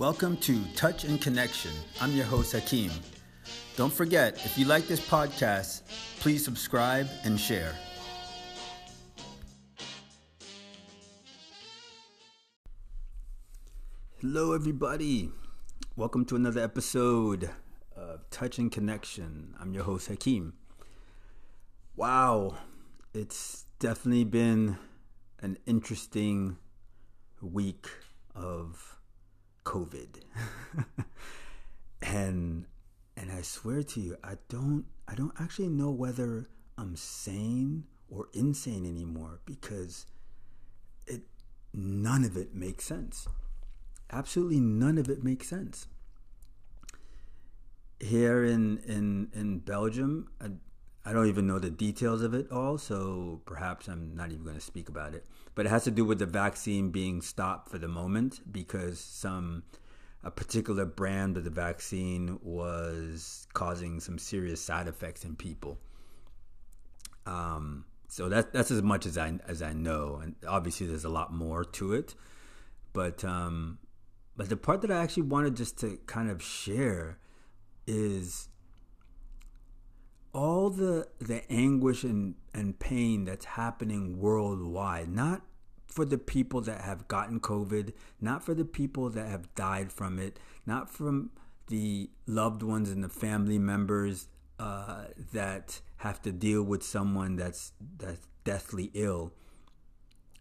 Welcome to Touch and Connection. I'm your host, Hakeem. Don't forget, if you like this podcast, please subscribe and share. Hello, everybody. Welcome to another episode of Touch and Connection. I'm your host, Hakeem. Wow, it's definitely been an interesting week of COVID. and and I swear to you, I don't I don't actually know whether I'm sane or insane anymore because it none of it makes sense. Absolutely none of it makes sense. Here in in in Belgium, I don't even know the details of it all, so perhaps I'm not even going to speak about it. But it has to do with the vaccine being stopped for the moment because some a particular brand of the vaccine was causing some serious side effects in people. Um, so that that's as much as I as I know, and obviously there's a lot more to it. But um, but the part that I actually wanted just to kind of share is all the the anguish and, and pain that's happening worldwide, not for the people that have gotten COVID, not for the people that have died from it, not from the loved ones and the family members uh, that have to deal with someone that's that's deathly ill,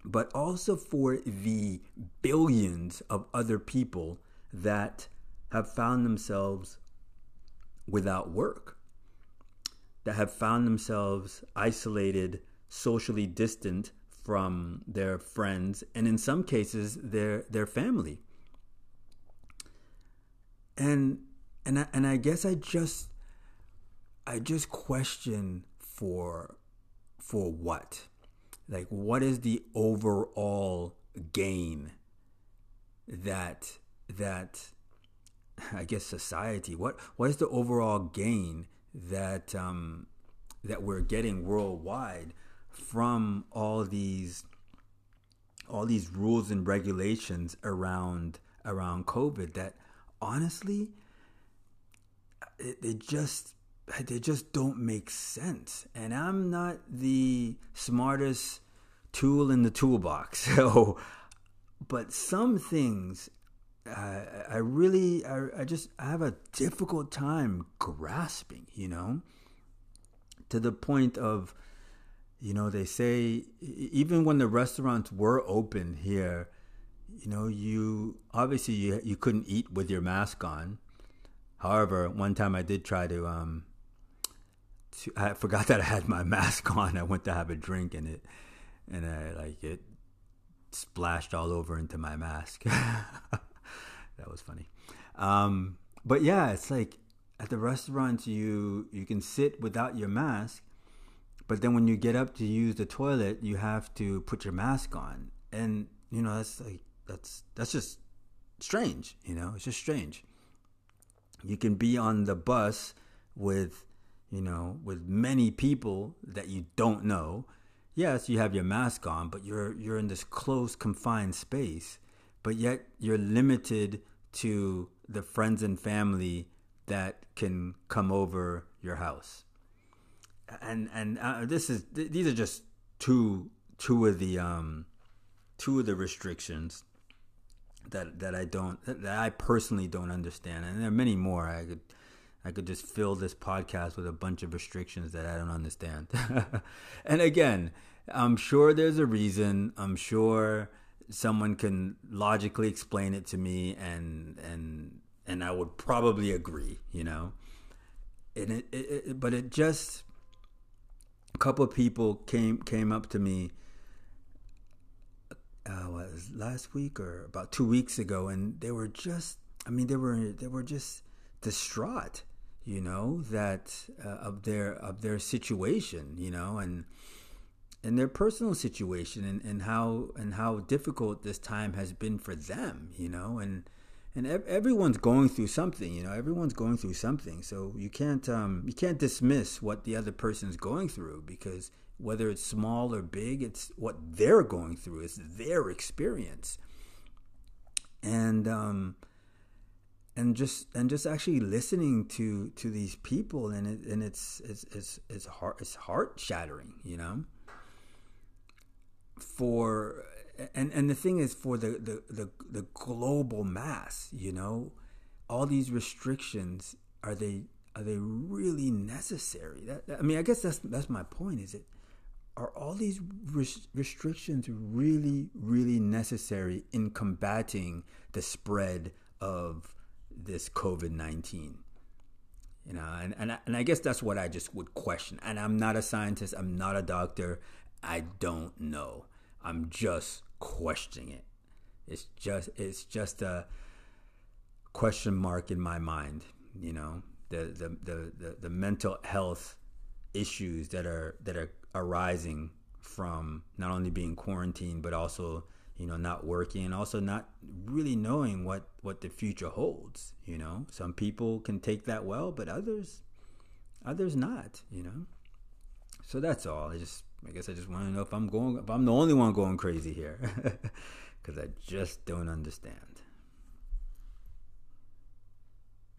but also for the billions of other people that have found themselves without work that have found themselves isolated, socially distant from their friends, and in some cases, their their family. And and I, and I guess I just I just question for for what, like what is the overall gain that that I guess society what what is the overall gain that um, that we're getting worldwide from all these all these rules and regulations around around COVID that honestly they just they just don't make sense. And I'm not the smartest tool in the toolbox. So but some things I, I really, I, I just, I have a difficult time grasping, you know, to the point of, you know, they say even when the restaurants were open here, you know, you obviously you you couldn't eat with your mask on. However, one time I did try to um, to, I forgot that I had my mask on. I went to have a drink and it, and I like it splashed all over into my mask. that was funny. Um, but yeah, it's like at the restaurants you you can sit without your mask, but then when you get up to use the toilet, you have to put your mask on, and you know that's like that's that's just strange. You know, it's just strange. You can be on the bus with you know with many people that you don't know. Yes, you have your mask on, but you're you're in this close confined space but yet you're limited to the friends and family that can come over your house. And and uh, this is th- these are just two two of the um two of the restrictions that that I don't that I personally don't understand, and there are many more. I could I could just fill this podcast with a bunch of restrictions that I don't understand. and again, I'm sure there's a reason. I'm sure someone can logically explain it to me and and and I would probably agree, you know. And it, it, it but it just a couple of people came came up to me uh, was last week or about two weeks ago, and they were just, I mean, they were they were just distraught, you know, that uh, of their of their situation, you know, and and their personal situation and, and how and how difficult this time has been for them, you know, and and everyone's going through something, you know, everyone's going through something. So you can't um, you can't dismiss what the other person's going through because whether it's small or big, it's what they're going through. It's their experience, and um, and just and just actually listening to to these people and it and it's it's it's it's heart it's heart shattering you know for and and the thing is for the, the the the global mass you know all these restrictions are they are they really necessary? That i mean i guess that's that's my point is it are all these res- restrictions really really necessary in combating the spread of this covid-19 you know and, and, and i guess that's what i just would question and i'm not a scientist i'm not a doctor i don't know i'm just questioning it. It's just it's just a question mark in my mind you know? The the the, the, the mental health issues that are that are arising from not only being quarantined but also you know not working and also not really knowing what what the future holds you know? Some people can take that well but others others not you know? So that's all. I just i guess i just want to know if i'm going if i'm the only one going crazy here because i just don't understand